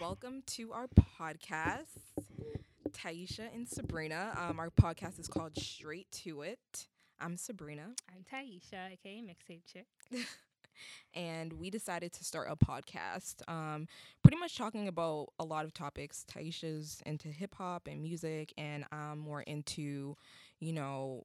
welcome to our podcast, Tahisha and Sabrina. Um, our podcast is called Straight to It. I'm Sabrina, I'm Tahisha, aka Mixtape Chick. and we decided to start a podcast, um, pretty much talking about a lot of topics. Tahisha's into hip hop and music, and I'm more into, you know,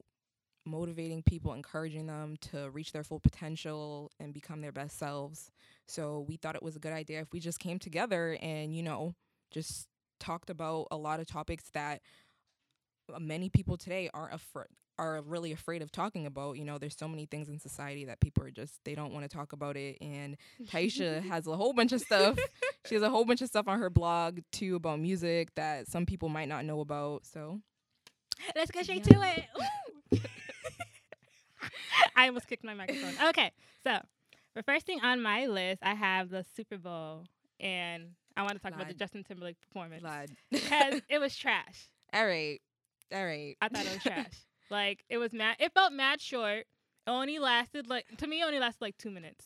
motivating people, encouraging them to reach their full potential and become their best selves. So we thought it was a good idea if we just came together and, you know, just talked about a lot of topics that uh, many people today aren't afraid are really afraid of talking about. You know, there's so many things in society that people are just they don't want to talk about it. And Tahisha has a whole bunch of stuff. she has a whole bunch of stuff on her blog too about music that some people might not know about. So Let's get straight Yeah. to it. I almost kicked my microphone. Okay, so the first thing on my list, I have the Super Bowl, and I want to talk about the Justin Timberlake performance because it was trash. all right. All right. I thought it was trash. Like it was mad. It felt mad short. It only lasted like to me. It only lasted like two minutes.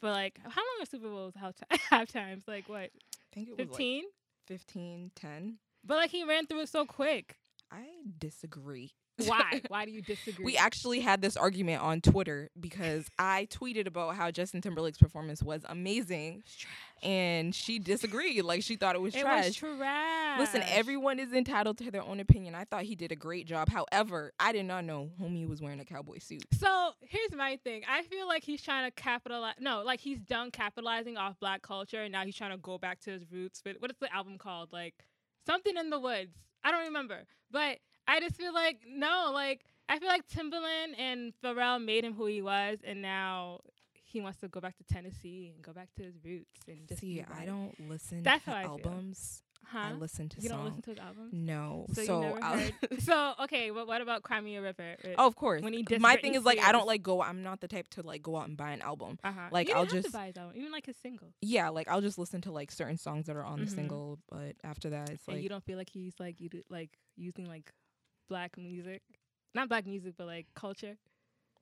But like, how long are Super Bowls half half times? Like what, I think it was fifteen? like 15, 10. but like he ran through it so quick. I disagree. Why? Why do you disagree? We actually had this argument on Twitter because I tweeted about how Justin Timberlake's performance was amazing and she disagreed. Like she thought it was it trash. was trash. Listen, everyone is entitled to their own opinion. I thought he did a great job. However, I did not know homie was wearing a cowboy suit. So here's my thing. I feel like he's trying to capitalize. No, like he's done capitalizing off black culture, and now he's trying to go back to his roots. But what is the album called? Like something in the woods. I don't remember. But I just feel like no. Like I feel like Timbaland and Pharrell made him who he was, and now he wants to go back to Tennessee and go back to his roots and just See, I don't listen That's to how I feel. albums. Huh? I listen to songs. you don't listen to his albums. no. So, So, you never I'll- heard. so okay, but what about Cry Me a River? Oh, of course. When he My thing is like I don't like go. I'm not the type to like go out and buy an album. uh huh. like, I'll just- to buy his album, even like his single. Yeah, like I'll just listen to like certain songs that are on Mhm. the single, but after that, it's and like you don't feel like he's like you do, like using like black music, not black music, but like culture.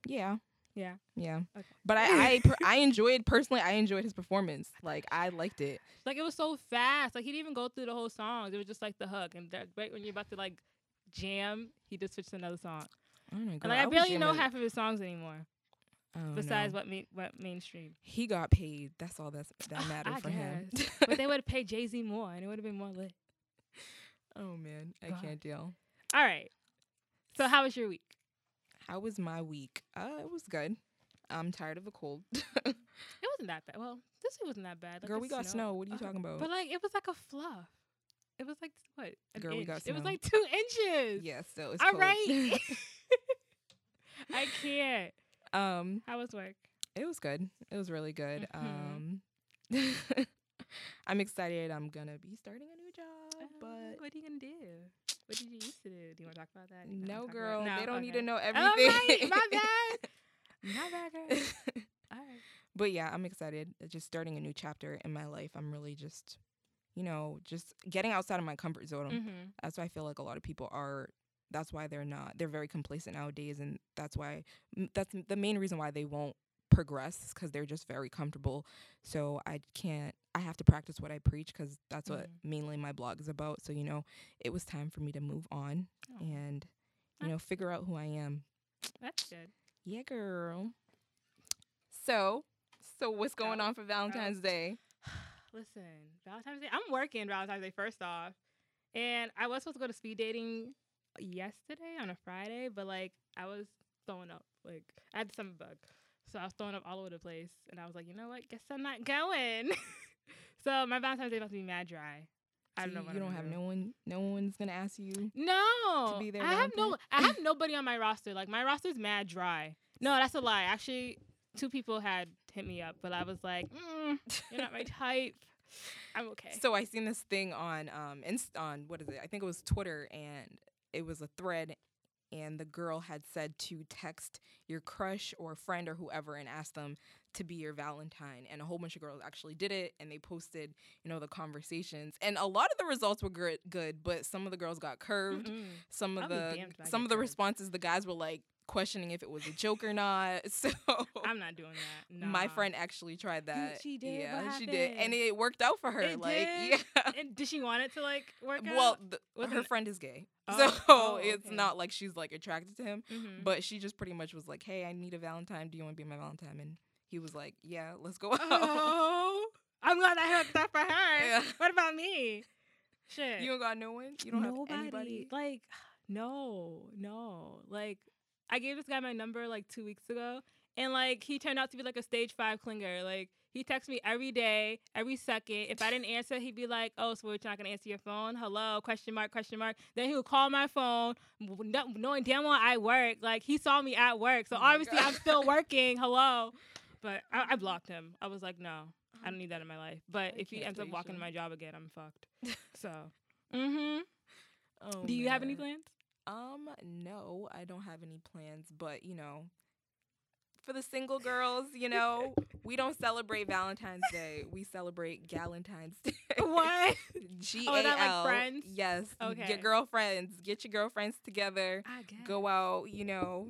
yeah, Yeah. yeah. Okay. But I I, per- I enjoyed personally. I enjoyed his performance. Like I liked it. Like it was so fast. Like he didn't even go through the whole song. It was just like the hook, and that, right when you're about to like jam, he just switched to another song. I don't know. And like I was barely know half of his songs anymore, oh, I don't besides know. what ma- what mainstream. he got paid. That's all that's that mattered I for him. but they would have paid Jay Z more, and it would have been more lit. oh man, I can't deal. All right. So how was your week? How was my week? Uh, it was good. I'm tired of a cold. It wasn't that bad. Well, this week wasn't that bad. Like, Girl, we got snow. What are you Uh, talking about? But like it was like a fluff. It was like what? Girl, we got snow. It was like two inches. yes, so it's All cold. right. I can't. um, How was work? it was good. It was really good. Mhm. Um, I'm excited. I'm gonna be starting a new job, Uh, but what are you gonna do? What did you used to do? Do you want to talk about that? Do you not no, girl, it? they don't need to know everything. right, my bad. My bad, girl. All right. but yeah, I'm excited. uh, Just starting a new chapter in my life. I'm really just, you know, just getting outside of my comfort zone. Mm-hmm. That's why I feel like a lot of people are. That's why they're not. They're very complacent nowadays, and that's why. That's the main reason why they won't progress because they're just very comfortable. So I can't. I have to practice what I preach because that's what Mhm. mainly my blog is about. So you know, it was time for me to move on Oh, and you know figure out who I am. that's good. Yeah, girl. So, so what's going on for Valentine's Day? Listen, Valentine's Day. I'm working Valentine's Day first off, and I was supposed to go to speed dating yesterday on a Friday, but like I was throwing up. Like I had some bug, so I was throwing up all over the place, and I was like, you know what? Guess I'm not going. so my Valentine's Day about to be mad dry. I don't So know. you- What you I'm don't have do. no one. No one's gonna ask you. No, To be there. I have no. I have nobody on my roster. Like my roster's mad dry. No, that's a lie. Actually, two people had hit me up, but I was like, mm, you're not my type. I'm okay. So I seen this thing on um inst- on what is it? I think it was Twitter, and it was a thread, and the girl had said to text your crush or friend or whoever and ask them to be your Valentine, and a whole bunch of girls actually did it, and they posted you know the conversations, and a lot of the results were good, good, but some of the girls got curved. Mm-mm. Some of I'll the damned if I some of the curved. responses, the guys were like questioning if it was a joke or not. So I'm not doing that. my friend actually tried that. she did? Yeah, she did, and it worked out for her. It like, did? yeah. And did she want it to like work Well, out? Wasn't her it- friend is gay, Oh, so oh, it's not like she's like attracted to him. Mhm. But she just pretty much was like, "Hey, I need a Valentine. Do you want to be my Valentine?" And he was like, "Yeah, let's go out." oh, I'm glad I hooked up for her. Yeah. What about me? Shit. You don't got no one. You don't Nobody. have anybody. Like, no, no. Like, I gave this guy my number like two weeks ago, and like he turned out to be like a stage five clinger. Like he texts me every day, every second. If I didn't answer, he'd be like, "Oh, so we're not gonna answer your phone? Hello? Question mark? Question mark?" Then he would call my phone, knowing damn well I work. Like he saw me at work, so Oh obviously. I'm still working. Hello. But I, I blocked him. I was like, no, I don't need that in my life. But I if he ends up walking to my job again, I'm fucked. So, mm-hmm. Oh, Do you have any plans? Um, no, I don't have any plans, but you know, for the single girls, you know, we don't celebrate Valentine's Day. We celebrate Galentine's Day. What? G Oh, that like friends? Yes. Okay. Get girlfriends. Get your girlfriends together. I guess. Go out. You know,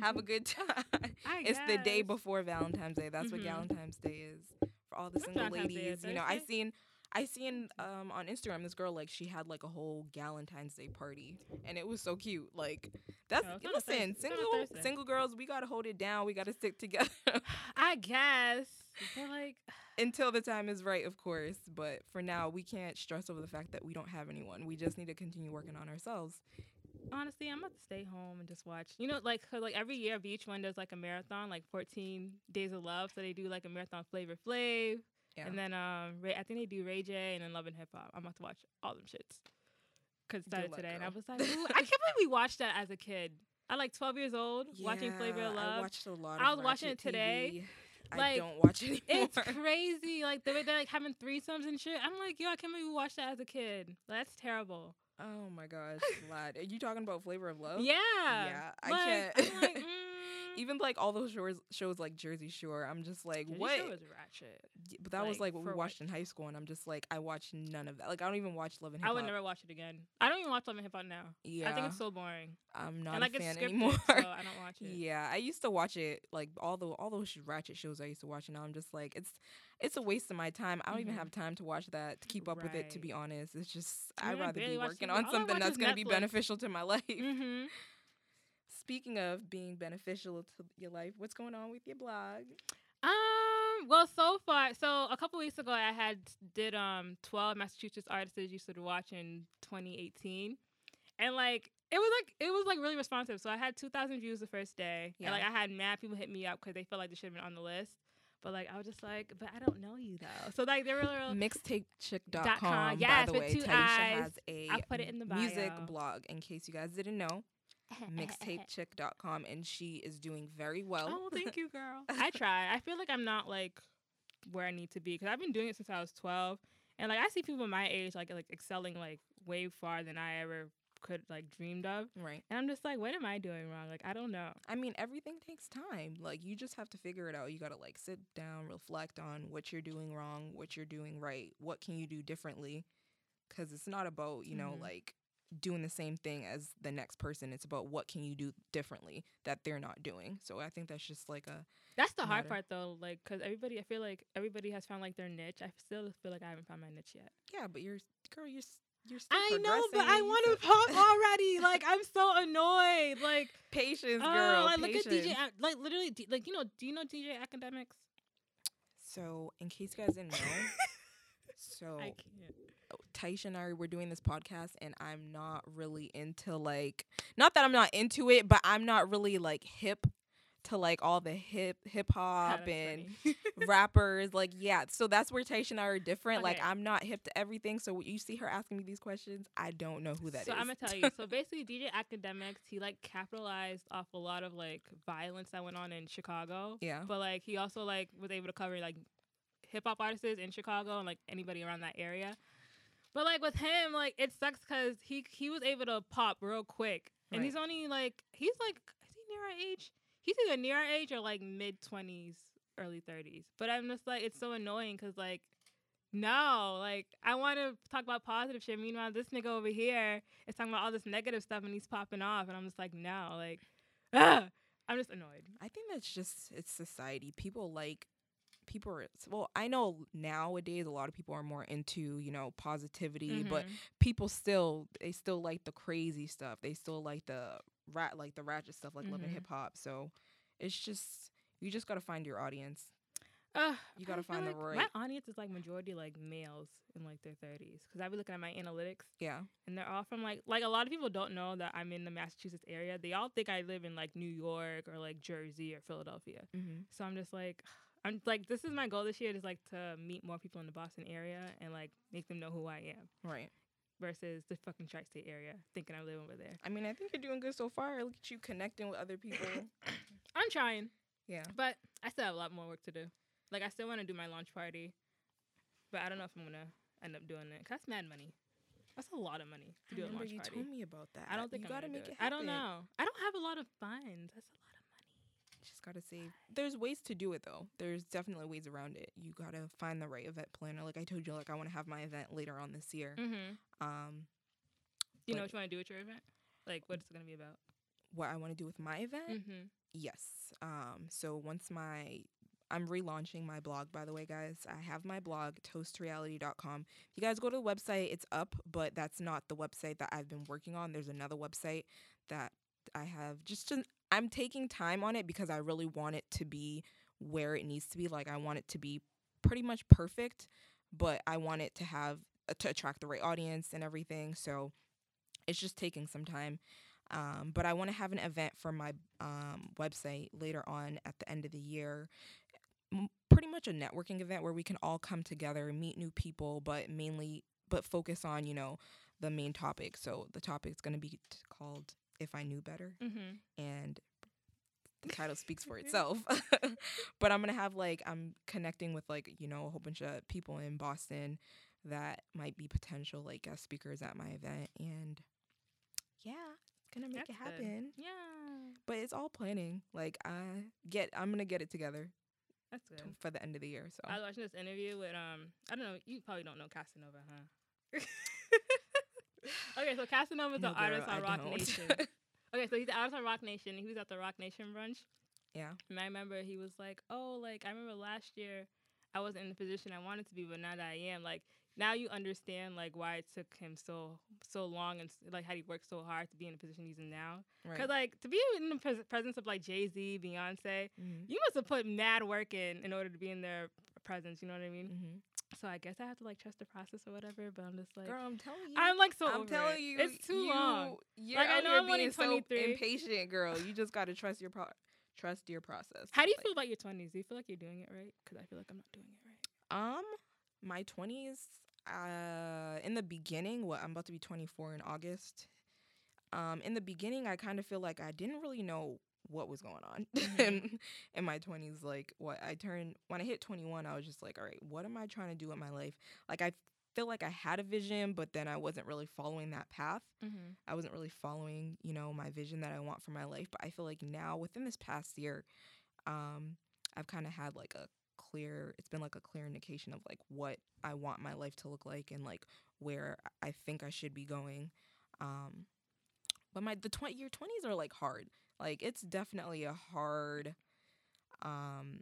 have a good time. I it's the day before Valentine's Day. That's what Mhm. Valentine's Day is for all the What's single Valentine's a ladies. You know, I've seen I seen um on Instagram this girl like she had like a whole Galentine's Day party and it was so cute. Like that's Oh, it's on a Thurs- listen, single single girls, we gotta hold it down. We gotta stick together I guess. But like, until the time is right, of course. But for now, we can't stress over the fact that we don't have anyone. We just need to continue working on ourselves. honestly, I'm about to stay home and just watch. You know, like like every year, VH1 does like a marathon, like 14 Days of Love. So they do like a marathon Flavor Flav, Yeah. and then um, Ray, I think they do Ray J, and then Love and Hip Hop. I'm about to watch all them shits. Cause it started today, and I was like, Ooh, I can't believe we watched that as a kid. I like 12 years old watching Flavor of Yeah, I Love. watched a lot. I was watching it today. TV. I Like, don't watch anymore. It's crazy. Like the way they're like having threesomes and shit. I'm like, yo, I can't believe we watched that as a kid. That's terrible. Oh my gosh, lad. Are you talking about Flavor of Love? Yeah. Yeah, I can't. Like, mm, Even like all those shows, shows like Jersey Shore, I'm just like, Jersey what? Shore was ratchet. But that was like, like what we watched in high school, and I'm just like, I watched none of that. Like I don't even watch Love and Hip Hop. I would never watch it again. I don't even watch Love and Hip Hop now. Yeah, I think it's so boring. I'm not and like a fan scripted, anymore. so I don't watch it. Yeah, I used to watch it like all the all those ratchet shows I used to watch, and now I'm just like it's it's a waste of my time. I don't even Mhm. have time to watch that to keep up with it. To be honest, it's just I I'd I rather be working TV. on All something that's gonna be beneficial to my life. Mm-hmm. Speaking of being beneficial to your life, what's going on with your blog? Um. Well, so far, so a couple weeks ago, I had did um twelve Massachusetts artists you should watch in 2018, and like it was like it was like really responsive. So I had 2,000 views the first day, Yeah. and like I had mad people hit me up because they felt like they should have been on the list. But like I was just like, but I don't know you though. So like they were. Miixtapechiick.com. Dot com. by the with way, two Tahisha eyes. has a I'll put it in the music bio. blog. In case you guys didn't know, miixtapechiick.com, and she is doing very well. Oh, thank you, girl. I try. I feel like I'm not like where I need to be because I've been doing it since I was 12, and like I see people my age like like excelling like way far than I ever could like dreamed of, right. and I'm just like, what am I doing wrong? Like I don't know. I mean, everything takes time. Like you just have to figure it out. You got to like sit down, reflect on what you're doing wrong, what you're doing right, what can you do differently? Cuz it's not about, you know, Mhm. like doing the same thing as the next person. It's about what can you do differently that they're not doing. So I think that's just like a That's the hard Matter. part though, like because everybody, I feel like everybody has found like their niche. I still feel like I haven't found my niche yet. yeah, but you're girl, you're s- you're still I know, but I want to pop already. like I'm so annoyed. Like, patience, oh, girl. like look at DJ. Like literally, like you know, do you know DJ Akademiks? So, in case you guys didn't know, so I can't. Oh, Tahisha and I were doing this podcast, and I'm not really into like, not that I'm not into it, but I'm not really like hip to like all the hip hip hop and rappers. Like, yeah, so that's where Tahisha and I are different. Like, I'm not hip to everything. So you see her asking me these questions, I don't know who that is. so I'm gonna tell you. So basically, DJ Akademiks, he like capitalized off a lot of like violence that went on in Chicago. yeah, But like he also like was able to cover like hip hop artists in Chicago and like anybody around that area. But like with him, like it sucks because he he was able to pop real quick, and Right. he's only like he's like is he near our age? He's either near our age or like mid twenties, early thirties. But I'm just like it's so annoying because like. No, like I want to talk about positive shit. Meanwhile, this nigga over here is talking about all this negative stuff, and he's popping off, and I'm just like, no, like, ugh. I'm just annoyed. I think that's just it's society. People like people are well, I know nowadays a lot of people are more into, you know, positivity, but Mhm. people still they still like the crazy stuff. They still like the rat like the ratchet stuff like love and hip hop. So it's just you just gotta find your audience. Ugh, You gotta find the like right- My audience is like majority like males in like their 30s because I be looking at my analytics Yeah. and they're all from like like a lot of people don't know that I'm in the Massachusetts area. They all think I live in like New York or like Jersey or Philadelphia. Mm-hmm. So I'm just like I'm like this is my goal this year is like to meet more people in the Boston area and like make them know who I am Right. Versus the fucking tri-state area thinking I live over there. I mean, I think you're doing good so far. Look at you connecting with other people. I'm trying, yeah. but I still have a lot more work to do. Like I still want to do my launch party, but I don't know if I'm gonna end up doing it. Cause that's mad money. That's a lot of money to I do a launch you party. told me about that. I don't think you I'm gotta make do it. I don't know. I don't have a lot of funds. That's a lot Just gotta save. There's ways to do it though. There's definitely ways around it. You gotta find the right event planner. Like I told you, like I want to have my event later on this year. Mm-hmm. Um, you know what you want to do with your event? Like, what's it gonna be about? what I want to do with my event? Mm-hmm. Yes. Um, so once my I'm relaunching my blog, by the way, guys. I have my blog, toasttoreality.com. If you guys go to the website, it's up, but that's not the website that I've been working on. There's another website that I have just to, I'm taking time on it because I really want it to be where it needs to be. Like I want it to be pretty much perfect, but I want it to have uh, to attract the right audience and everything. So it's just taking some time. Um, but I want to have an event for my um, website later on at the end of the year. M- pretty much a networking event where we can all come together, meet new people, but mainly, but focus on, you know, the main topic. So the topic's going to be t- called If I Knew Better. Mm-hmm. And the title speaks for itself. but I'm going to have like, I'm connecting with like, you know, a whole bunch of people in Boston that might be potential like guest speakers at my event. And yeah, it's going to make That's it good. happen Yeah, but it's all planning. Like I get, I'm gonna get it together that's t- good. for the end of the year. So I was watching this interview with um I don't know you probably don't know Casanova, huh? okay, so Casanova's No, an artist on I Roc don't. Nation. Okay, so he's an artist on Roc Nation. He was at the Roc Nation brunch, yeah, and I remember he was like, "Oh, like I remember last year, I wasn't in the position I wanted to be, but now that I am, like now you understand like why it took him so so long and like how he worked so hard to be in the position he's in now. right. Because like to be in the pres- presence of like Jay Z, Beyonce, mm-hmm. you must have put mad work in in order to be in their presence. You know what I mean? Mm-hmm. So I guess I have to like trust the process or whatever. But I'm just like, Girl, I'm telling you, I'm like so. I'm telling it. you, it's too you, long. You're Like, I know I'm only being so impatient, girl. You just gotta trust your pro- trust your process. How do you Like, feel about your 20s? Do you feel like you're doing it right? Because I feel like I'm not doing it right. Um, my twenties. Uh, in the beginning, what I'm about to be 24 in August. Um, in the beginning, I kind of feel like I didn't really know what was going on Mhm. in, in my 20s. Like, what I turned when I hit 21, I was just like, all right, what am I trying to do in my life? Like, I feel like I had a vision, but then I wasn't really following that path. Mm-hmm. I wasn't really following, you know, my vision that I want for my life. But I feel like now, within this past year, um, I've kind of had like a clear, it's been like a clear indication of like what I want my life to look like and like where I think I should be going. Um, but my the twenty your twenties are like hard. Like it's definitely a hard, um,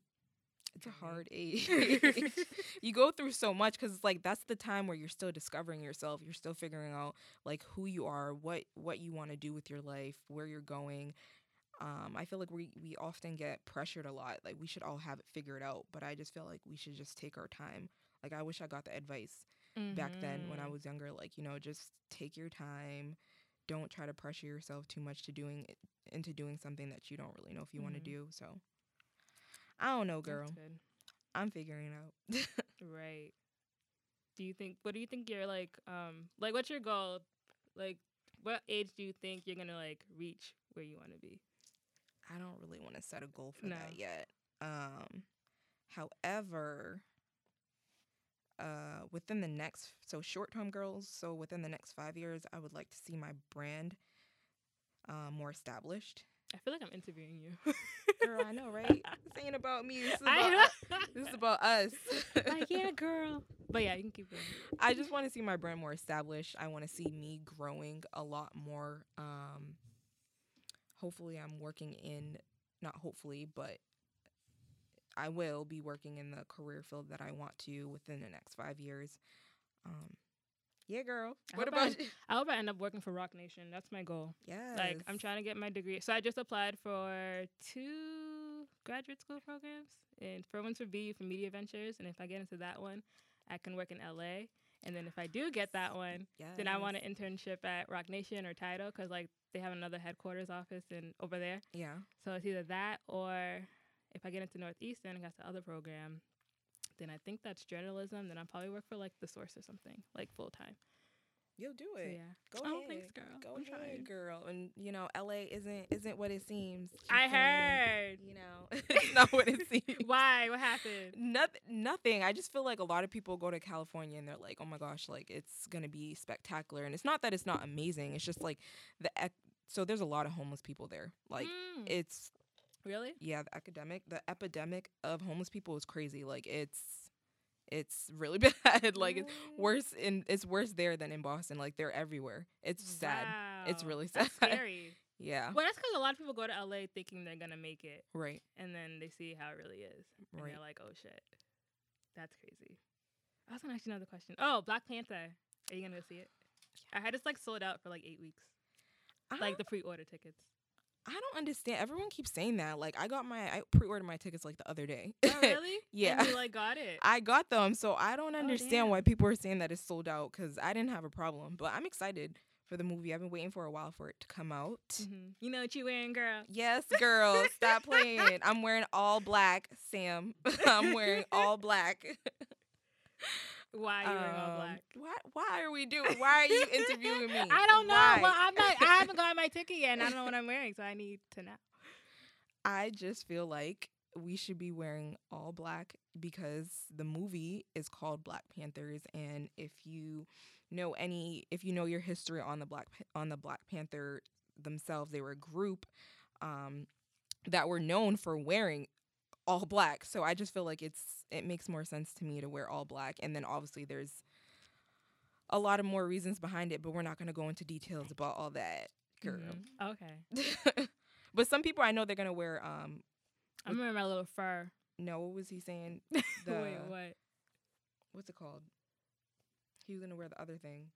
it's a hard age. you go through so much because it's like that's the time where you're still discovering yourself. You're still figuring out like who you are, what what you want to do with your life, where you're going. Um, I feel like we we often get pressured a lot. Like we should all have it figured out, but I just feel like we should just take our time. Like I wish I got the advice back then when I Mhm. was younger. Like you know, just take your time. Don't try to pressure yourself too much to doing it, into doing something that you don't really know if you want to do. So I don't know, girl. I'm figuring it out. Right. Do you think? What do you think you're like? Um, like what's your goal? Like, what age do you think you're gonna like reach where you want to be? I don't really want to set a goal for No. that yet. Um, however, uh, within the next so short term girls, so within the next five years, I would like to see my brand uh, more established. I feel like I'm interviewing you. Girl, I know, right? This ain't about me. This is about. This is about us. like yeah, girl. But yeah, you can keep going. I just want to see my brand more established. I want to see me growing a lot more. Um, hopefully, I'm working in not hopefully, but I will be working in the career field that I want to within the next five years. Um, yeah, girl. I What hope I- about you? I hope I end up working for Roc Nation. That's my goal. Yeah. Like I'm trying to get my degree. So I just applied for two graduate school programs, and for one's for BU for Media Ventures, and if I get into that one, I can work in LA. And then if I do get that one, then I want an internship at Roc Nation or Tidal because like they have another headquarters office in over there. Yeah. So it's either that or if I get into Northeastern and got the other program, then I think that's journalism. Then I'll probably work for like the source or something, like full time. You'll do So it. yeah. Go Oh, ahead. thanks, girl. Go I'm ahead, trying. girl. And you know, LA isn't isn't what it seems. I heard. You know, it's not what it seems. Why? What happened? Nothing. Nothing. I just feel like a lot of people go to California and they're like, "Oh my gosh, like it's gonna be spectacular." And it's not that it's not amazing. It's just like the ec- so there's a lot of homeless people there. Like Mm, it's really? yeah, the academic, the epidemic of homeless people is crazy. Like it's it's really bad. like it's worse in it's worse there than in Boston. Like they're everywhere. It's sad. It's really That's sad. scary. Yeah. well, that's because a lot of people go to LA thinking they're gonna make it, Right. and then they see how it really is, and Right. they're like, "Oh shit, that's crazy." I was gonna ask you another question. Oh, Black Panther. Are you gonna go see it? I had it's like sold out for like eight weeks, like uh-huh. the pre-order tickets. I don't understand. Everyone keeps saying that. Like I got my I pre-ordered my tickets like the other day. Oh, really? Yeah. And you like got it. I got them, so I don't Oh, understand damn. why people are saying that it's sold out because I didn't have a problem. But I'm excited for the movie. I've been waiting for a while for it to come out. Mhm. You know what you wearing, girl? Yes, girl, stop playing. I'm wearing all black, Sam. I'm wearing all black. Why are you wearing all Um, black? Why? Why are we doing? Why are you interviewing me? I don't know. Why? Well, I'm not. I haven't got my ticket yet, and I don't know what I'm wearing, so I need to know. I just feel like we should be wearing all black because the movie is called Black Panthers and if you know any if you know your history on the Black on the Black Panther themselves they were a group um that were known for wearing all black. So I just feel like it's it makes more sense to me to wear all black and then obviously there's a lot of more reasons behind it, but we're not going to go into details about all that, girl. Mhm. Okay. but some people I know they're going to wear um I'm wearing my little fur. no, what was he saying? Wait, what? What's it called? He was gonna wear the other thing.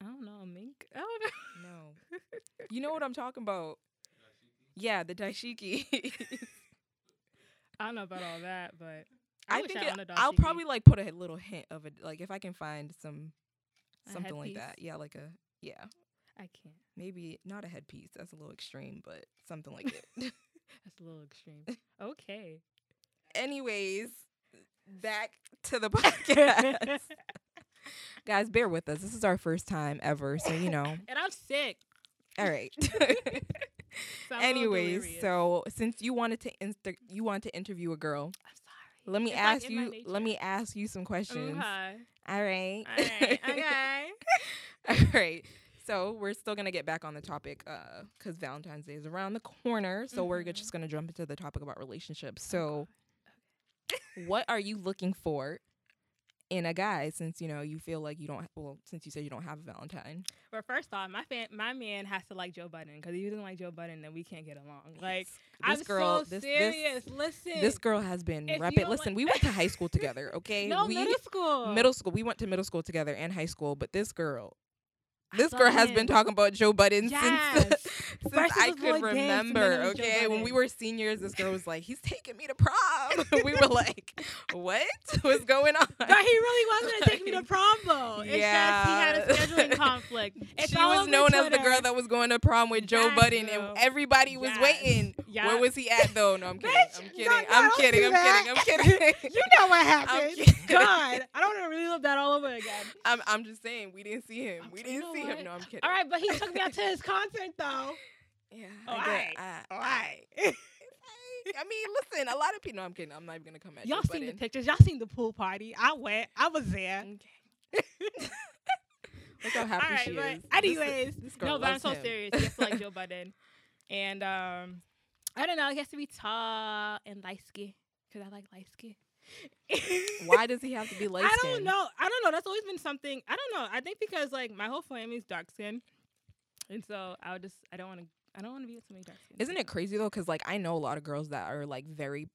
I don't know. Mink. I don't know. No, you know what I'm talking about? Yeah, the dashiki. I don't know about all that, but I, wish think I it, owned a I'll dashiki. probably like put a little hint of it, like if I can find some something like that. Yeah, like a yeah, I can't. maybe not a headpiece. That's a little extreme, but something like it. That's a little extreme. Okay. Anyways, back to the podcast, guys. Bear with us. This is our first time ever, so you know. and I'm sick. All right. So I'm a little Anyways, so since you wanted to insta- you want to interview a girl, I'm sorry. let me It's ask my you. Let me ask you some questions. Okay. All right. All right. Okay. All right. So we're still gonna get back on the topic, uh, because Valentine's Day is around the corner. So we're Mhm. just gonna jump into the topic about relationships. So, what are you looking for in a guy? Since you know you feel like you don't. Well, since you said you don't have a Valentine. well first off, my fan, my man has to like Joe Budden because if he doesn't like Joe Budden, then we can't get along. Like this I'm girl, so this, serious. this Listen, this girl has been you Listen, like- we went to high school together. Okay, no we middle school. middle school. We went to middle school together and high school. But this girl, this girl has been talking about Joe Budden Yes. since, since I could Lloyd Banks, and then remember. Okay, when we were seniors, this girl was like, "He's taking me to prom." we were like, "What? What's going on?" But he really wasn't take me to prom though. It's just he had a scheduling conflict. It's she was known as the girl that was going to prom with Joe Yes, Budden, and everybody was Yes. waiting. Yes. Where was he at though? No, I'm kidding. Bitch, I'm kidding. no, I'm don't kidding. I'm kidding. I'm kidding. you know what happened. God, I don't want to relive that all over again. I'm I'm just saying we didn't see him. We didn't see what? him. No, I'm kidding. All right, but he took me out to his concert though. Yeah. All right. I- right. I mean, listen. A lot of people. No, I'm kidding. I'm not even gonna come at Y'all you. seen the Budden. pictures? Y'all seen the pool party? I went. I was there. Okay. Look how happy All right, she but is. This- anyways, this girl no, but I'm so him. serious. Just like Joe Budden, and um, I don't know. He has to be tall and light skin because I like light skin. Why does he have to be light skin? I don't know. I don't know. That's always been something. I don't know. I think because like my whole family's dark skin, and so I would just I don't want to I don't want to be with somebody dark skinned. Isn't it crazy though? Because like I know a lot of girls that are like very,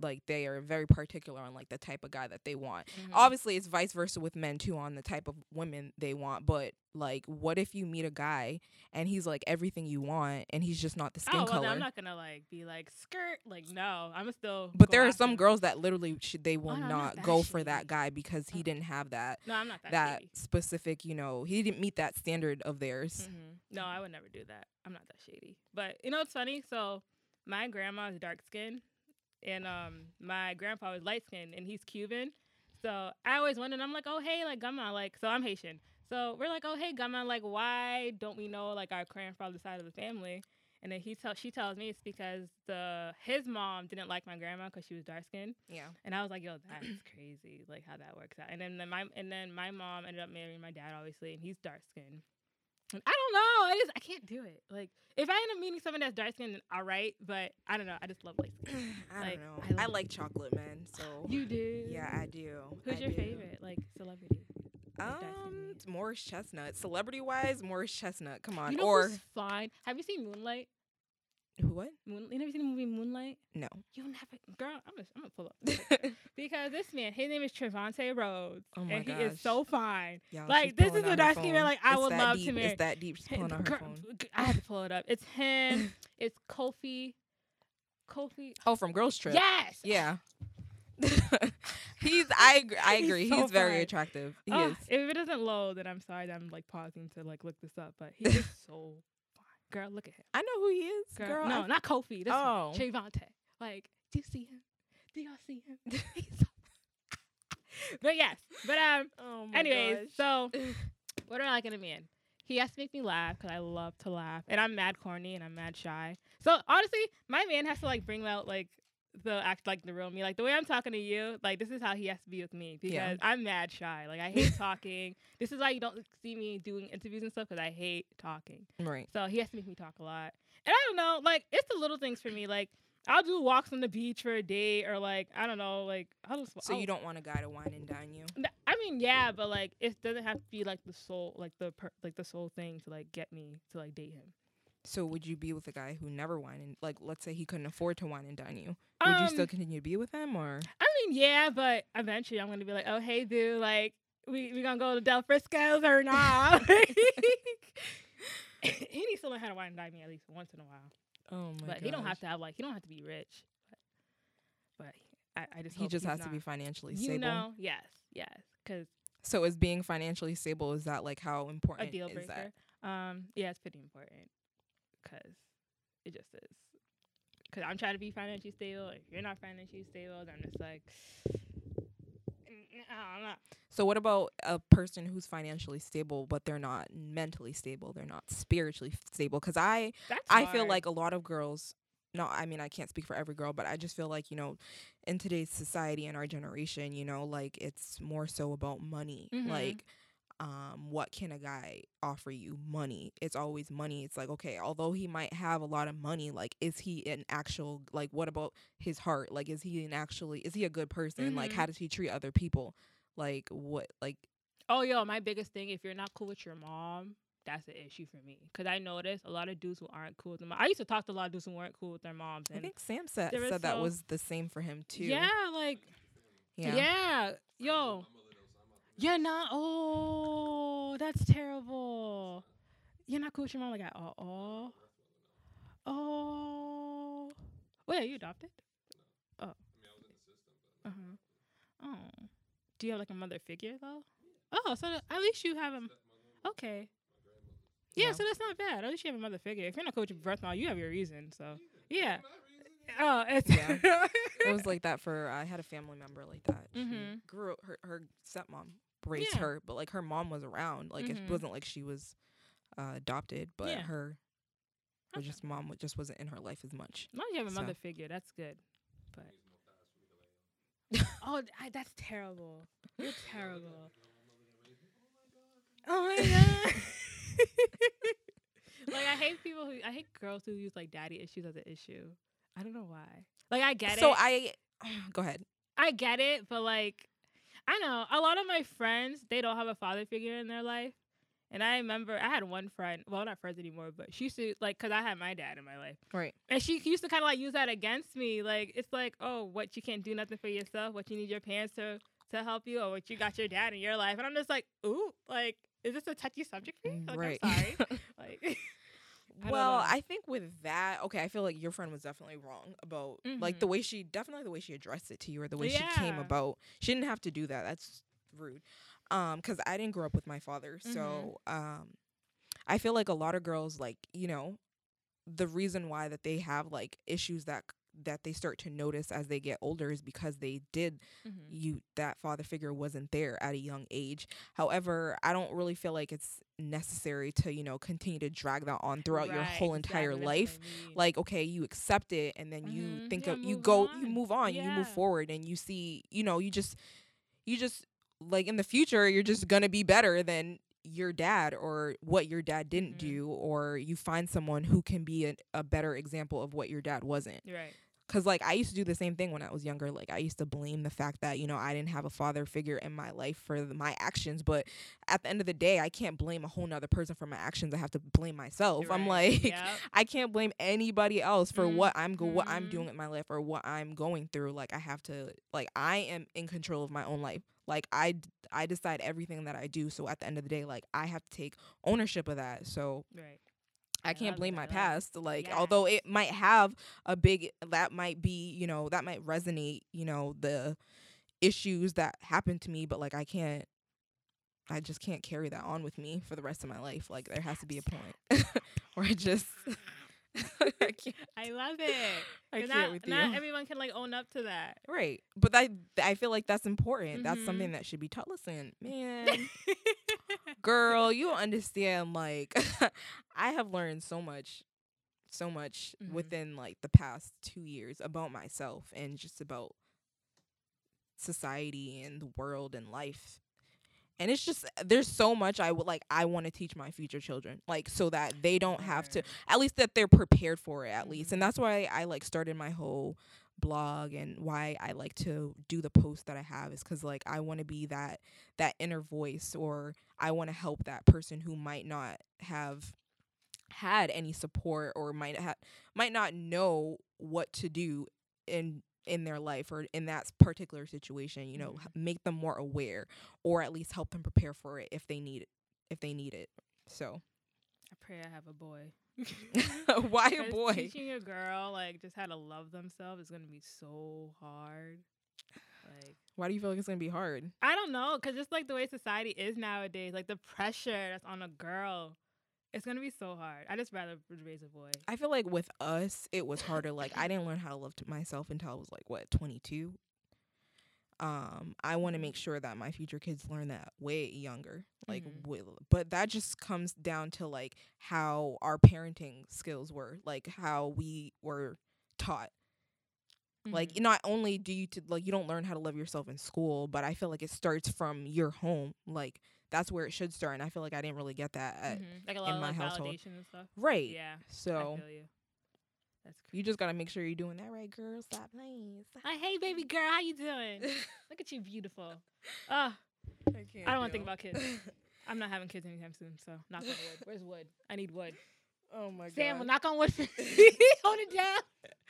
like they are very particular on like the type of guy that they want. Mm-hmm. Obviously, it's vice versa with men too on the type of women they want. But like, what if you meet a guy and he's like everything you want, and he's just not the skin oh, well, color? I'm not gonna like be like skirt. Like no, I'm still. but there are some him. girls that literally should they will Oh, no, not not go for that guy because he Uh, didn't have that No, I'm not that. that specific. You know, he didn't meet that standard of theirs. hmm No, I would never do that. I'm not that shady. But you know it's funny? So my grandma is dark skinned and um my grandpa was light skinned and he's Cuban. So I always wondered, I'm like, oh hey, like Gama, like so I'm Haitian. So we're like, oh hey Gama, like why don't we know like our grandfather's side of the family? And then he tell she tells me it's because the his mom didn't like my grandma because she was dark skinned. Yeah. And I was like, yo, that's crazy, like how that works out. And then, then my and then my mom ended up marrying my dad, obviously, and he's dark skinned. I don't know. I just I can't do it. Like if I end up meeting someone that's dark skinned, all right. But I don't know. I just love light skin. I Like, don't know. I I, like chocolate men, so You do. yeah, I do. Who's I your do. favorite like celebrity? like, Um, Morris Chestnut. Celebrity wise, Morris Chestnut. Come on. You know or fine? Have you seen Moonlight? Who? What? Moon, you never seen the movie Moonlight? No. You never, girl. I'm gonna, I'm gonna pull up because this man, his name is Trevante Rhodes, Oh my and he is so fine. Y'all, Like, this is a out her dark skin man, phone. like, I It's would love to deep. marry- It's that deep. She's pulling out her Girl, phone. I had to pull it up. It's him. it's Kofi. Kofi. Oh, from Girls Trip. Yes. Yeah. he's. I. Agree, I He's agree. so He's very attractive. He Oh, is. if it doesn't load, then I'm sorry. that I'm like pausing to like look this up, but he is so. Girl, look at him. I know who he is. Girl, Girl, no, I- not Kofi. This Oh. one, Trevante. Like, do you see him? Do y'all see him? But yes, but um, Oh my anyways, gosh. so what do I like in a man? He has to make me laugh because I love to laugh, and I'm mad corny and I'm mad shy. So honestly, my man has to like bring out like the act like the real me, like the way I'm talking to you. Like this is how he has to be with me because Yeah. I'm mad shy. Like I hate talking. This is why you don't see me doing interviews and stuff because I hate talking. right. So he has to make me talk a lot. And I don't know, like it's the little things for me. Like I'll do walks on the beach for a day, or like I don't know, like I'll just. So I'll- you don't want a guy to wine and dine you? I mean, yeah, but like it doesn't have to be like the soul, like the per- like the sole thing to like get me to like date him. So would you be with a guy who never wine and like let's say he couldn't afford to wine and dine you? Would you still Um, continue to be with him or I mean, yeah, but eventually I'm gonna be like, oh hey, dude, like we we gonna go to Del Frisco's or not? he needs to learn how to wine and dine me at least once in a while. Oh my god. but he don't have to have like he don't have to be rich. But, but I, I just He just has to be financially stable. You know, yes, yes, because So is being financially stable is that like how important a deal is breaker. that? Um, yeah, it's pretty important because it just is. Because I'm trying to be financially stable. If you're not financially stable, then it's like, I don't know. So what about a person who's financially stable but they're not mentally stable? They're not spiritually stable cuz I That's I feel like a lot of girls no, I mean I can't speak for every girl, but I just feel like, you know, in today's society and our generation, you know, like it's more so about money. Mhm. Like um what can a guy offer you? Money. It's always money. It's like, okay, although he might have a lot of money, like is he an actual like what about his heart? Like is he an actually is he a good person? Like Mhm. how does he treat other people? Like what like Oh, yo, my biggest thing, if you're not cool with your mom, that's an issue for me. Because I noticed a lot of dudes who aren't cool with them. I used to talk to a lot of dudes who weren't cool with their moms. And I think Sam said, said that was the same for him too. yeah, like, Yeah. yeah, yo. You're not. Oh, that's terrible. You're not cool with your mom like that. Oh, oh, oh. Wait, are you adopted? Oh. Uh huh. Oh. Do you have like a mother figure though? Oh, so th- at least you have a. Okay. Yeah, Yeah. so that's not bad. At least you have a mother figure. If you're not cool with your birth mom, you have your reason. So yeah. Oh, it's Yeah. it was like that for I had a family member like that. She Mhm. grew up, her her stepmom raised Yeah. her, but like her mom was around. Like Mhm. it wasn't like she was uh, adopted, but Yeah. her Okay. just mom just wasn't in her life as much. As long as you have a So- mother figure, that's good. But oh, I, that's terrible. You're terrible. Oh my god. like I hate people who I hate girls who use like daddy issues as an issue. I don't know why. Like I get so it. So I go ahead. I get it, but like I know a lot of my friends they don't have a father figure in their life, And I remember I had one friend, well, not friends anymore, but she used to like, cause I had my dad in my life, Right. and she used to kind of like use that against me. Like it's like, oh, what you can't do nothing for yourself, what you need your parents to to help you, or what you got your dad in your life. And I'm just like, ooh, like, is this a touchy subject for you? Like, right. I'm sorry. like, I well. I think with that, okay, I feel like your friend was definitely wrong about like Mhm. the way she definitely the way she addressed it to you or the way she came about. She didn't have to do that. That's rude. Um, because I didn't grow up with my father, so um, I feel like a lot of girls like you know, the reason why that they have like issues that that they start to notice as they get older is because they did Mhm. you that father figure wasn't there at a young age. However, I don't really feel like it's necessary to, you know, continue to drag that on throughout your whole entire exactly, life. Like, okay, you accept it and then you Mhm, think yeah, of you go you move on, you move forward and you see, you know, you just you just like in the future you're just going to be better than your dad or what your dad didn't Mhm. do or you find someone who can be a, a better example of what your dad wasn't right. Cause like I used to do the same thing when I was younger. Like I used to blame the fact that you know I didn't have a father figure in my life for the, my actions. But at the end of the day, I can't blame a whole nother person for my actions. I have to blame myself. You're I'm like, Yep. I can't blame anybody else for what I'm go- what I'm Mhm. doing in my life or what I'm going through. Like I have to like I am in control of my own life. Like I d- I decide everything that I do. So at the end of the day, like I have to take ownership of that. So right. I can't blame my I love it. past. Like, Yes. although it might have a big, that might be, you know, that might resonate, you know, the issues that happened to me, but like, I can't, I just can't carry that on with me for the rest of my life. Like, there has to be a point where I just, I I love it. I can't not, with not everyone can like own up to that. right. But I, I feel like that's important. That's Mhm. something that should be taught. Listen, man, girl, you don't understand. Like, I have learned so much, so much Mhm. within like the past two years about myself and just about society and the world and life. And it's just there's so much I would like I want to teach my future children like so that they don't have to at least that they're prepared for it at least. Mhm. And that's why I like started my whole blog and why I like to do the posts that I have is cuz like I want to be that that inner voice or I want to help that person who might not have had any support or might ha- might not know what to do in in their life or in that particular situation you know Mhm. make them more aware or at least help them prepare for it if they need it if they need it so I pray I have a boy. why a boy Teaching a girl like just how to love themselves is gonna be so hard. Like why do you feel like it's gonna be hard I don't know, cause just like the way society is nowadays, like the pressure that's on a girl, it's gonna be so hard. I just rather raise a boy. i feel like with us it was harder like i didn't learn how to love myself until i was like what 22 um i want to make sure that my future kids learn that way younger like Mhm. wi- but that just comes down to like how our parenting skills were like how we were taught like Mhm. not only do you to like you don't learn how to love yourself in school but i feel like it starts from your home like that's where it should start and i feel like i didn't really get that at, Mhm. like a lot of my like household. validation and stuff. right Yeah, so I feel you. Just gotta make sure you're doing that right girl stop playing Like, hey, baby girl, how you doing? Look at you, beautiful. Uh, I, can't I don't wanna think about kids. I'm not having kids anytime soon, so knock on wood. Where's wood? I need wood. oh my god Sam, well, knock on wood. for me. Hold it down.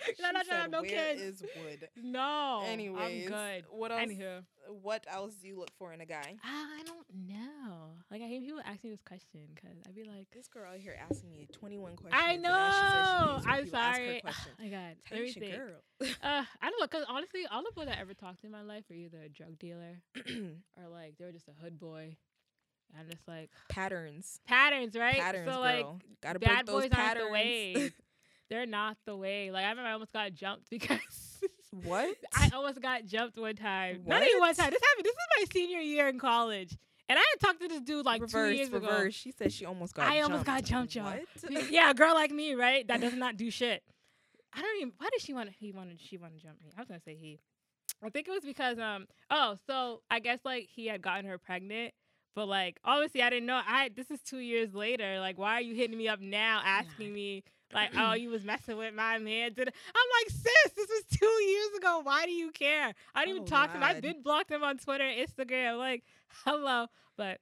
No, She not trying to have said, no "Where kids." is wood No. anyways I'm good. what else Anywho, what else do you look for in a guy Ah, I don't know. Like I hate people asking me this question because I'd be like, this girl out here asking me 21 questions I know. now she she I'm sorry. Oh my god. Let me think. girl Uh, I don't know, cause honestly, all the people that ever talked to in my life were either a drug dealer or like they were just a hood boy. I'm just like patterns patterns, right? patterns so girl like gotta break bad those boys patterns aren't the way. They're not the way. Like I remember I almost got jumped because what I almost got jumped one time. Not even one time. This happened. This is my senior year in college, and I had talked to this dude like reverse two years reverse she said she almost got I almost got jumped. jumped, y'all. what yeah, a girl like me, right? That does not do shit. I don't even. Why did she want? to He wanted. She wanted to jump me. I was gonna say he. I think it was because um. Oh, so I guess like he had gotten her pregnant, but like obviously I didn't know. I this is two years later. Like, why are you hitting me up now, asking me like, oh, you was messing with my man? Did I'm like, sis, this was two years ago. Why do you care? I didn't even Oh, talk to him. I Lord. did block him on Twitter, Instagram. Like, hello, but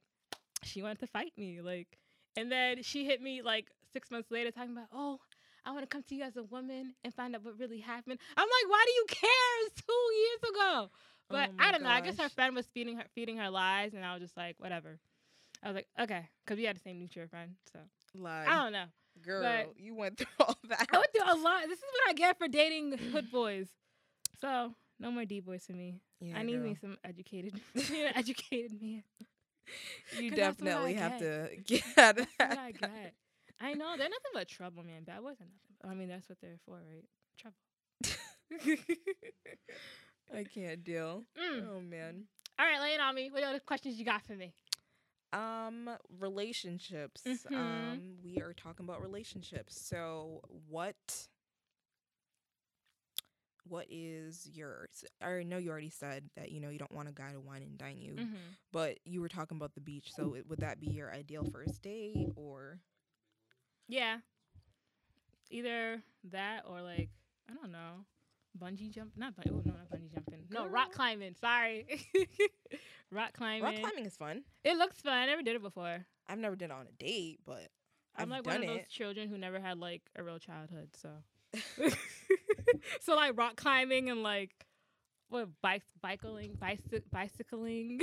she wanted to fight me. Like, and then she hit me like six months later, talking about, oh, I want to come to you as a woman and find out what really happened. I'm like, why do you care? It's two years ago. Oh but Oh I don't know. I guess her friend was feeding her feeding her lies, and I was just like, whatever. I was like, okay, because we had the same mutual friend. So Lie. I don't know. Girl, but- you went through all that. I went through a lot. This is what I get for dating hood boys. So no more D boys for me. Yeah, I need girl. me some educated, educated man. You definitely have get. to get out of I that. get. I know they're nothing but trouble, man. Bad boys are nothing. I mean, that's what they're for, right? Trouble. I can't deal. Mm. Oh man. All right, lay it on me. What other questions you got for me? Um, relationships. Mhm. Um, we are talking about relationships. So, what what is yours? I know you already said that you know you don't want a guy to wine and dine you, Mm-hmm. but you were talking about the beach. So, it, would that be your ideal first date or? Yeah. Either that or like I don't know, bungee jump. Not bungee. Oh no, not bungee jumping. No, rock climbing. Sorry, rock climbing. Rock climbing is fun. It looks fun. I never did it before. I've never done it on a date, but I'm I've like done one of those it. children who never had like a real childhood. So, so like rock climbing and like what bike bicycling, bicy- bicycling.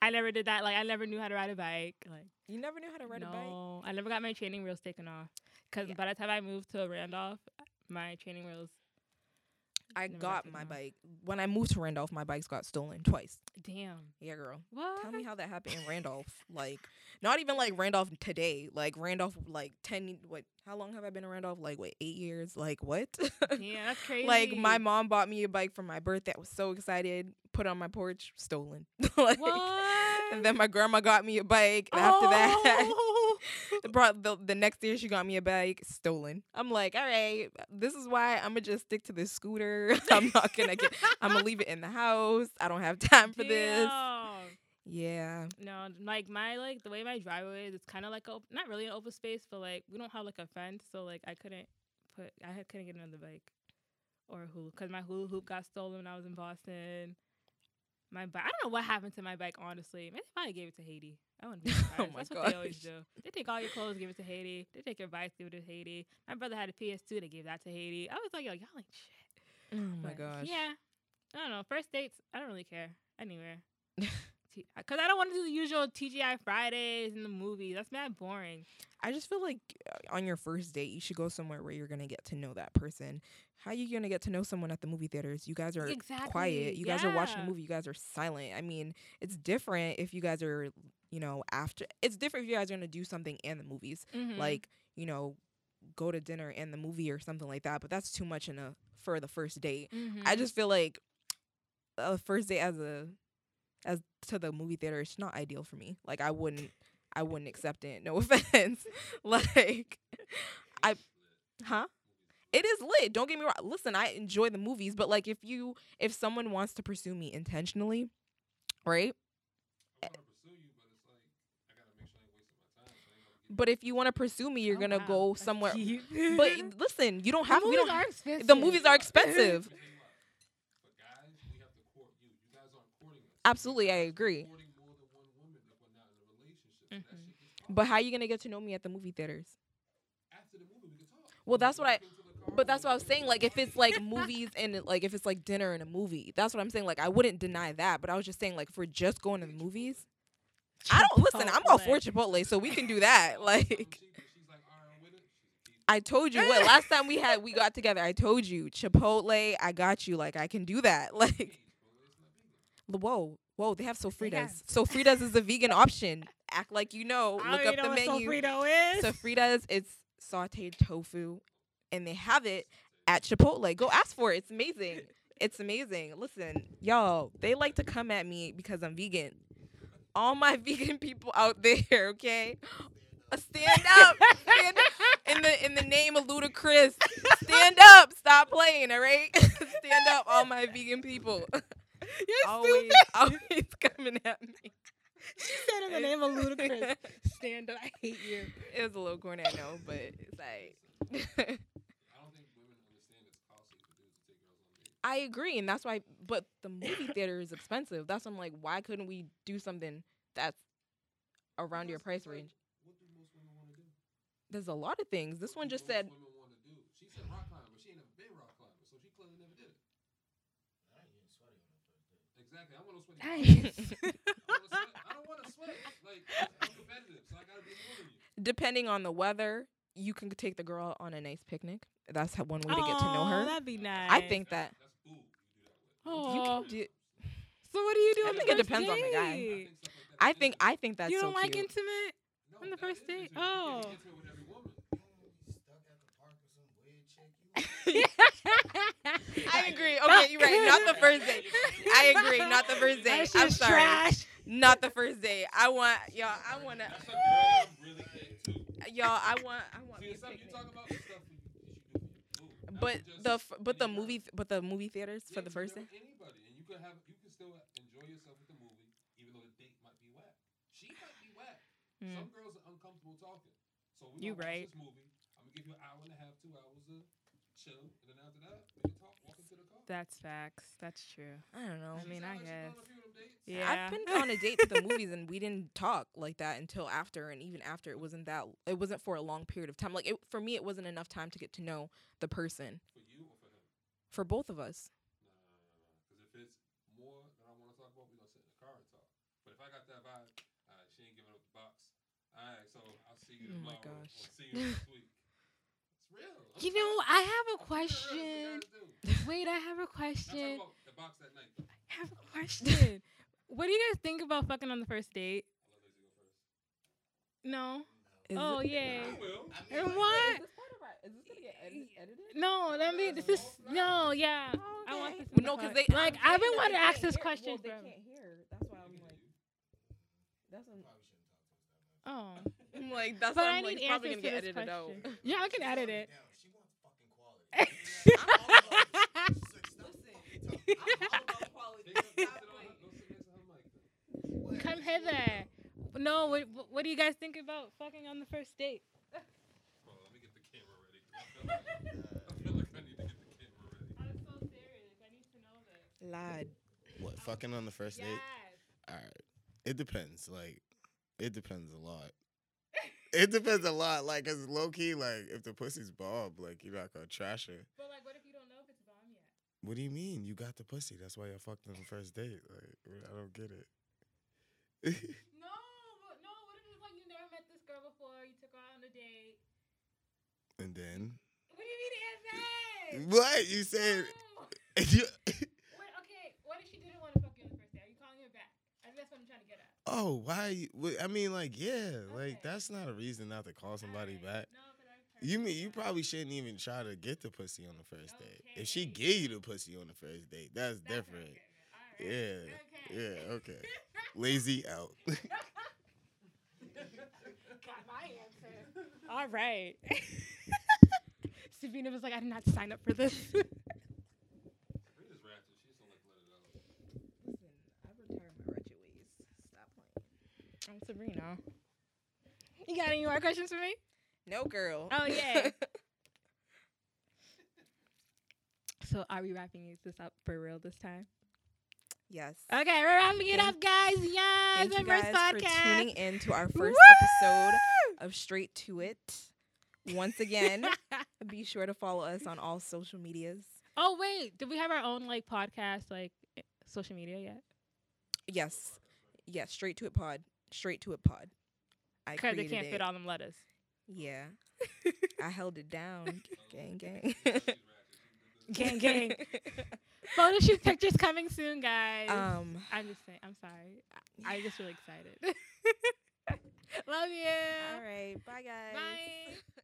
I never did that. Like I never knew how to ride a bike. Like You never knew how to ride a bike. no, I never got my training wheels taken off. Cause Yeah. by the time I moved to Randolph, my training wheels. I Never got my bike when I moved to Randolph. My bikes got stolen twice. Damn. Yeah, girl. What? Tell me how that happened in Randolph. Like, not even like Randolph today. Like Randolph, like ten. What? How long have I been in Randolph? Like, what? Eight years? Like, what? yeah, that's crazy. like, my mom bought me a bike for my birthday. I was so excited. Put it on my porch, stolen. like, What? and then my grandma got me a bike. And after that, Brought the the next year she got me a bike, stolen. I'm like, all right, this is why I'm gonna just stick to this scooter. I'm not gonna get. I'm gonna leave it in the house. I don't have time for this. Yeah. No, like my like the way my driveway is, it's kind of like a, not really an open space, but like we don't have like a fence, so like I couldn't put I couldn't get another bike or a hula because my hula hoop got stolen when I was in Boston. My bike, I don't know what happened to my bike. Honestly, maybe they probably gave it to Haiti. I wouldn't be surprised. Oh my That's what they always do. They take all your clothes, give it to Haiti. They take your bike, give it to Haiti. My brother had a PS2, they gave that to Haiti. I was like, yo, y'all ain't shit. Oh my But, gosh. Yeah. I don't know. First dates, I don't really care anywhere. Because I don't want to do the usual TGI Fridays and the movies. That's mad boring. I just feel like uh, on your first date, you should go somewhere where you're gonna get to know that person. How are you gonna get to know someone at the movie theaters? You guys are exactly. quiet. You guys are watching a movie. You guys are silent. I mean, it's different if you guys are, you know, after. It's different if you guys are gonna do something in the movies, Mhm. like you know, go to dinner and the movie or something like that. But that's too much in a for the first date. I Mhm. just feel like a first date as a as to the movie theater is not ideal for me. Like I wouldn't I wouldn't accept it. No offense. like I huh? It is lit. Don't get me wrong. Listen, I enjoy the movies, but like if you if someone wants to pursue me intentionally, right? But if you want to pursue me, you're Oh, gonna wow. go That's somewhere. deep. But listen, you don't The have. We movies don't. are expensive. The movies are expensive. Absolutely, I agree. But how are you gonna get to know me at the movie theaters? Well, that's what I. But that's what I was saying. Like, if it's like movies and like if it's like dinner and a movie, that's what I'm saying. Like, I wouldn't deny that. But I was just saying, like, if we're just going to the movies, I don't listen. I'm all for Chipotle, so we can do that. Like, I told you what last time we had we got together. I told you Chipotle. I got you. Like, I can do that. Like, whoa, whoa, they have sofritas. have- Sofritas is a vegan option. Act like you know. I Look up the menu. sofrito is. Sofritas, it's sauteed tofu, and they have it at Chipotle. Go ask for it. It's amazing. It's amazing. Listen, y'all, they like to come at me because I'm vegan. All my vegan people out there, okay? Uh, Stand up. Stand up. In the in the name of Ludacris. Stand up. Stop playing, all right? Stand up, all my vegan people. You're always, stupid. always coming at me. She said in the name of Ludacris. Stand up. I hate you. It was a little corny, I know, but it's like. I don't think women understand it's possible for girls to take girls over. I agree, and that's why. But the movie theater is expensive. That's why I'm like, why couldn't we do something that's around your Most- price like, range. What do most women want to do? There's a lot of things. This What one just most said Women want to do. She said rock climber. She ain't never been rock climber, so she clearly never did it. I ain't getting sweaty on the first date. Exactly. I want to sweat. Nice. I wanna sweat. I don't want to sweat. Like I'm competitive, so I gotta be more than you. depending on the weather, you can take the girl on a nice picnic. That's how, one way to get to know Aw, her. That'd be nice. I think that That's boo. You do that with. you Aw. can do. So what do you do? I on the think it first depends on the guy. I think stuff like that is I think I that's you don't like cute. intimate? No, on the first date? intimate. You can't Oh. get intimate with every woman. You don't be stuck at the park with some weird chick. You I agree. Okay, you're right. Not the first day. I agree. Not the first day. I'm sorry. trash. Not the first day. I want y'all. I want to. That's a girl I'm really into. Y'all. I want. I want. See, me the a stuff you talk about, the stuff you, you should do for your boo. Not But the but the movie but the movie theaters Yeah, for the first day. Anybody, and you can have you can still enjoy yourself with the movie, even though the date might be whack. She might be whack. Mm. Some girls are uncomfortable talking. So we You gonna right. this movie. I'm gonna give you an hour and a half, two hours of chill, and then after that, we can talk, walk into the car. That's facts. That's true. I don't know. I mean, I Sound like she guess. gone on a few of them dates. Yeah. I've been on a date to the movies and we didn't talk like that until after, and even after it wasn't that. It wasn't for a long period of time. Like it, for me, it wasn't enough time to get to know the person. For you or for him? For both of us. Because if it's more than I want to talk about, we gonna sit in the car and talk. But if I got that vibe, alright, she ain't giving up the box. Alright, so I'll see you Oh my tomorrow. gosh. Or see you next week. It's real. I'm You know. I have a I'm keeping it real. That's what question. Wait, I have a question. about the box that night. though. I have a question. what do you guys think about fucking on the first date? I'll let Lizzie go first. No. Is oh it- yeah. I will. I And what? Is this gonna get edited? No, let me. This is no. Yeah. I oh, want this. Well, no, because they like I'm I've been wanting to ask this hear- question well, they from. can't hear. That's why I I'm like, that's what Probably shouldn't talk to us that much. Oh. I'm like, that's But why I I'm like, need it's probably gonna to get this edited out. Yeah, I can edit it. Come hither. No, what, what do you guys think about fucking on the first date? Hold let me get the camera ready. 'cause I feel like- I feel like I need to get the camera ready. I'm so serious. I need to know this. Lad. What fucking on the first date? All right, it depends. Like, it depends a lot. It depends a lot. Like, cause low key, like, if the pussy's bob, like, you're not gonna trash her. But like, what if you don't know if it's bomb yet? What do you mean? You got the pussy. That's why you fucked on the first date. Like, I don't get it. No, but no. What if it's like you never met this girl before? You took her on a date. and then What do you mean what you said? No. you, Wait, okay. What if she didn't want to fuck you on the first date? Are you calling her back? I think that's what I'm trying to get at. Oh, why? I mean, like, yeah, like Okay. that's not a reason not to call somebody Alright. back. No, but I've You mean you that. probably shouldn't even try to get the pussy on the first date. If she Okay. gave you the pussy on the first date, that's, That's different. getting. Alright. Yeah, Okay. yeah, okay. Lazy out. Got my answer. All right. Sabrina was like, I did not sign up for this. Sabrina's ratchet. She just don't like to let it out. Listen, I've retired my wretched ways. Stop Sabrina. You got any more questions for me? No, girl. Oh, yeah. So are we wrapping this up for real this time? yes. Okay, we're wrapping it up, guys. Yes, Thank you guys for tuning in to our first Woo! episode of Straight to It. Once again, be sure to follow us on all social medias. oh wait, did we have our own like podcast, like eh, social media yet? Yes. Yes, Straight to It Pod. Straight to a Pod. I Because they can't it. fit all them letters. Yeah. I held it down. gang, gang. She's ratchet. She did this. Gang, gang. Photo shoot pictures coming soon, guys. um, I'm just saying. I'm sorry. I- I'm just really excited. Love you. all right. Bye, guys. Bye.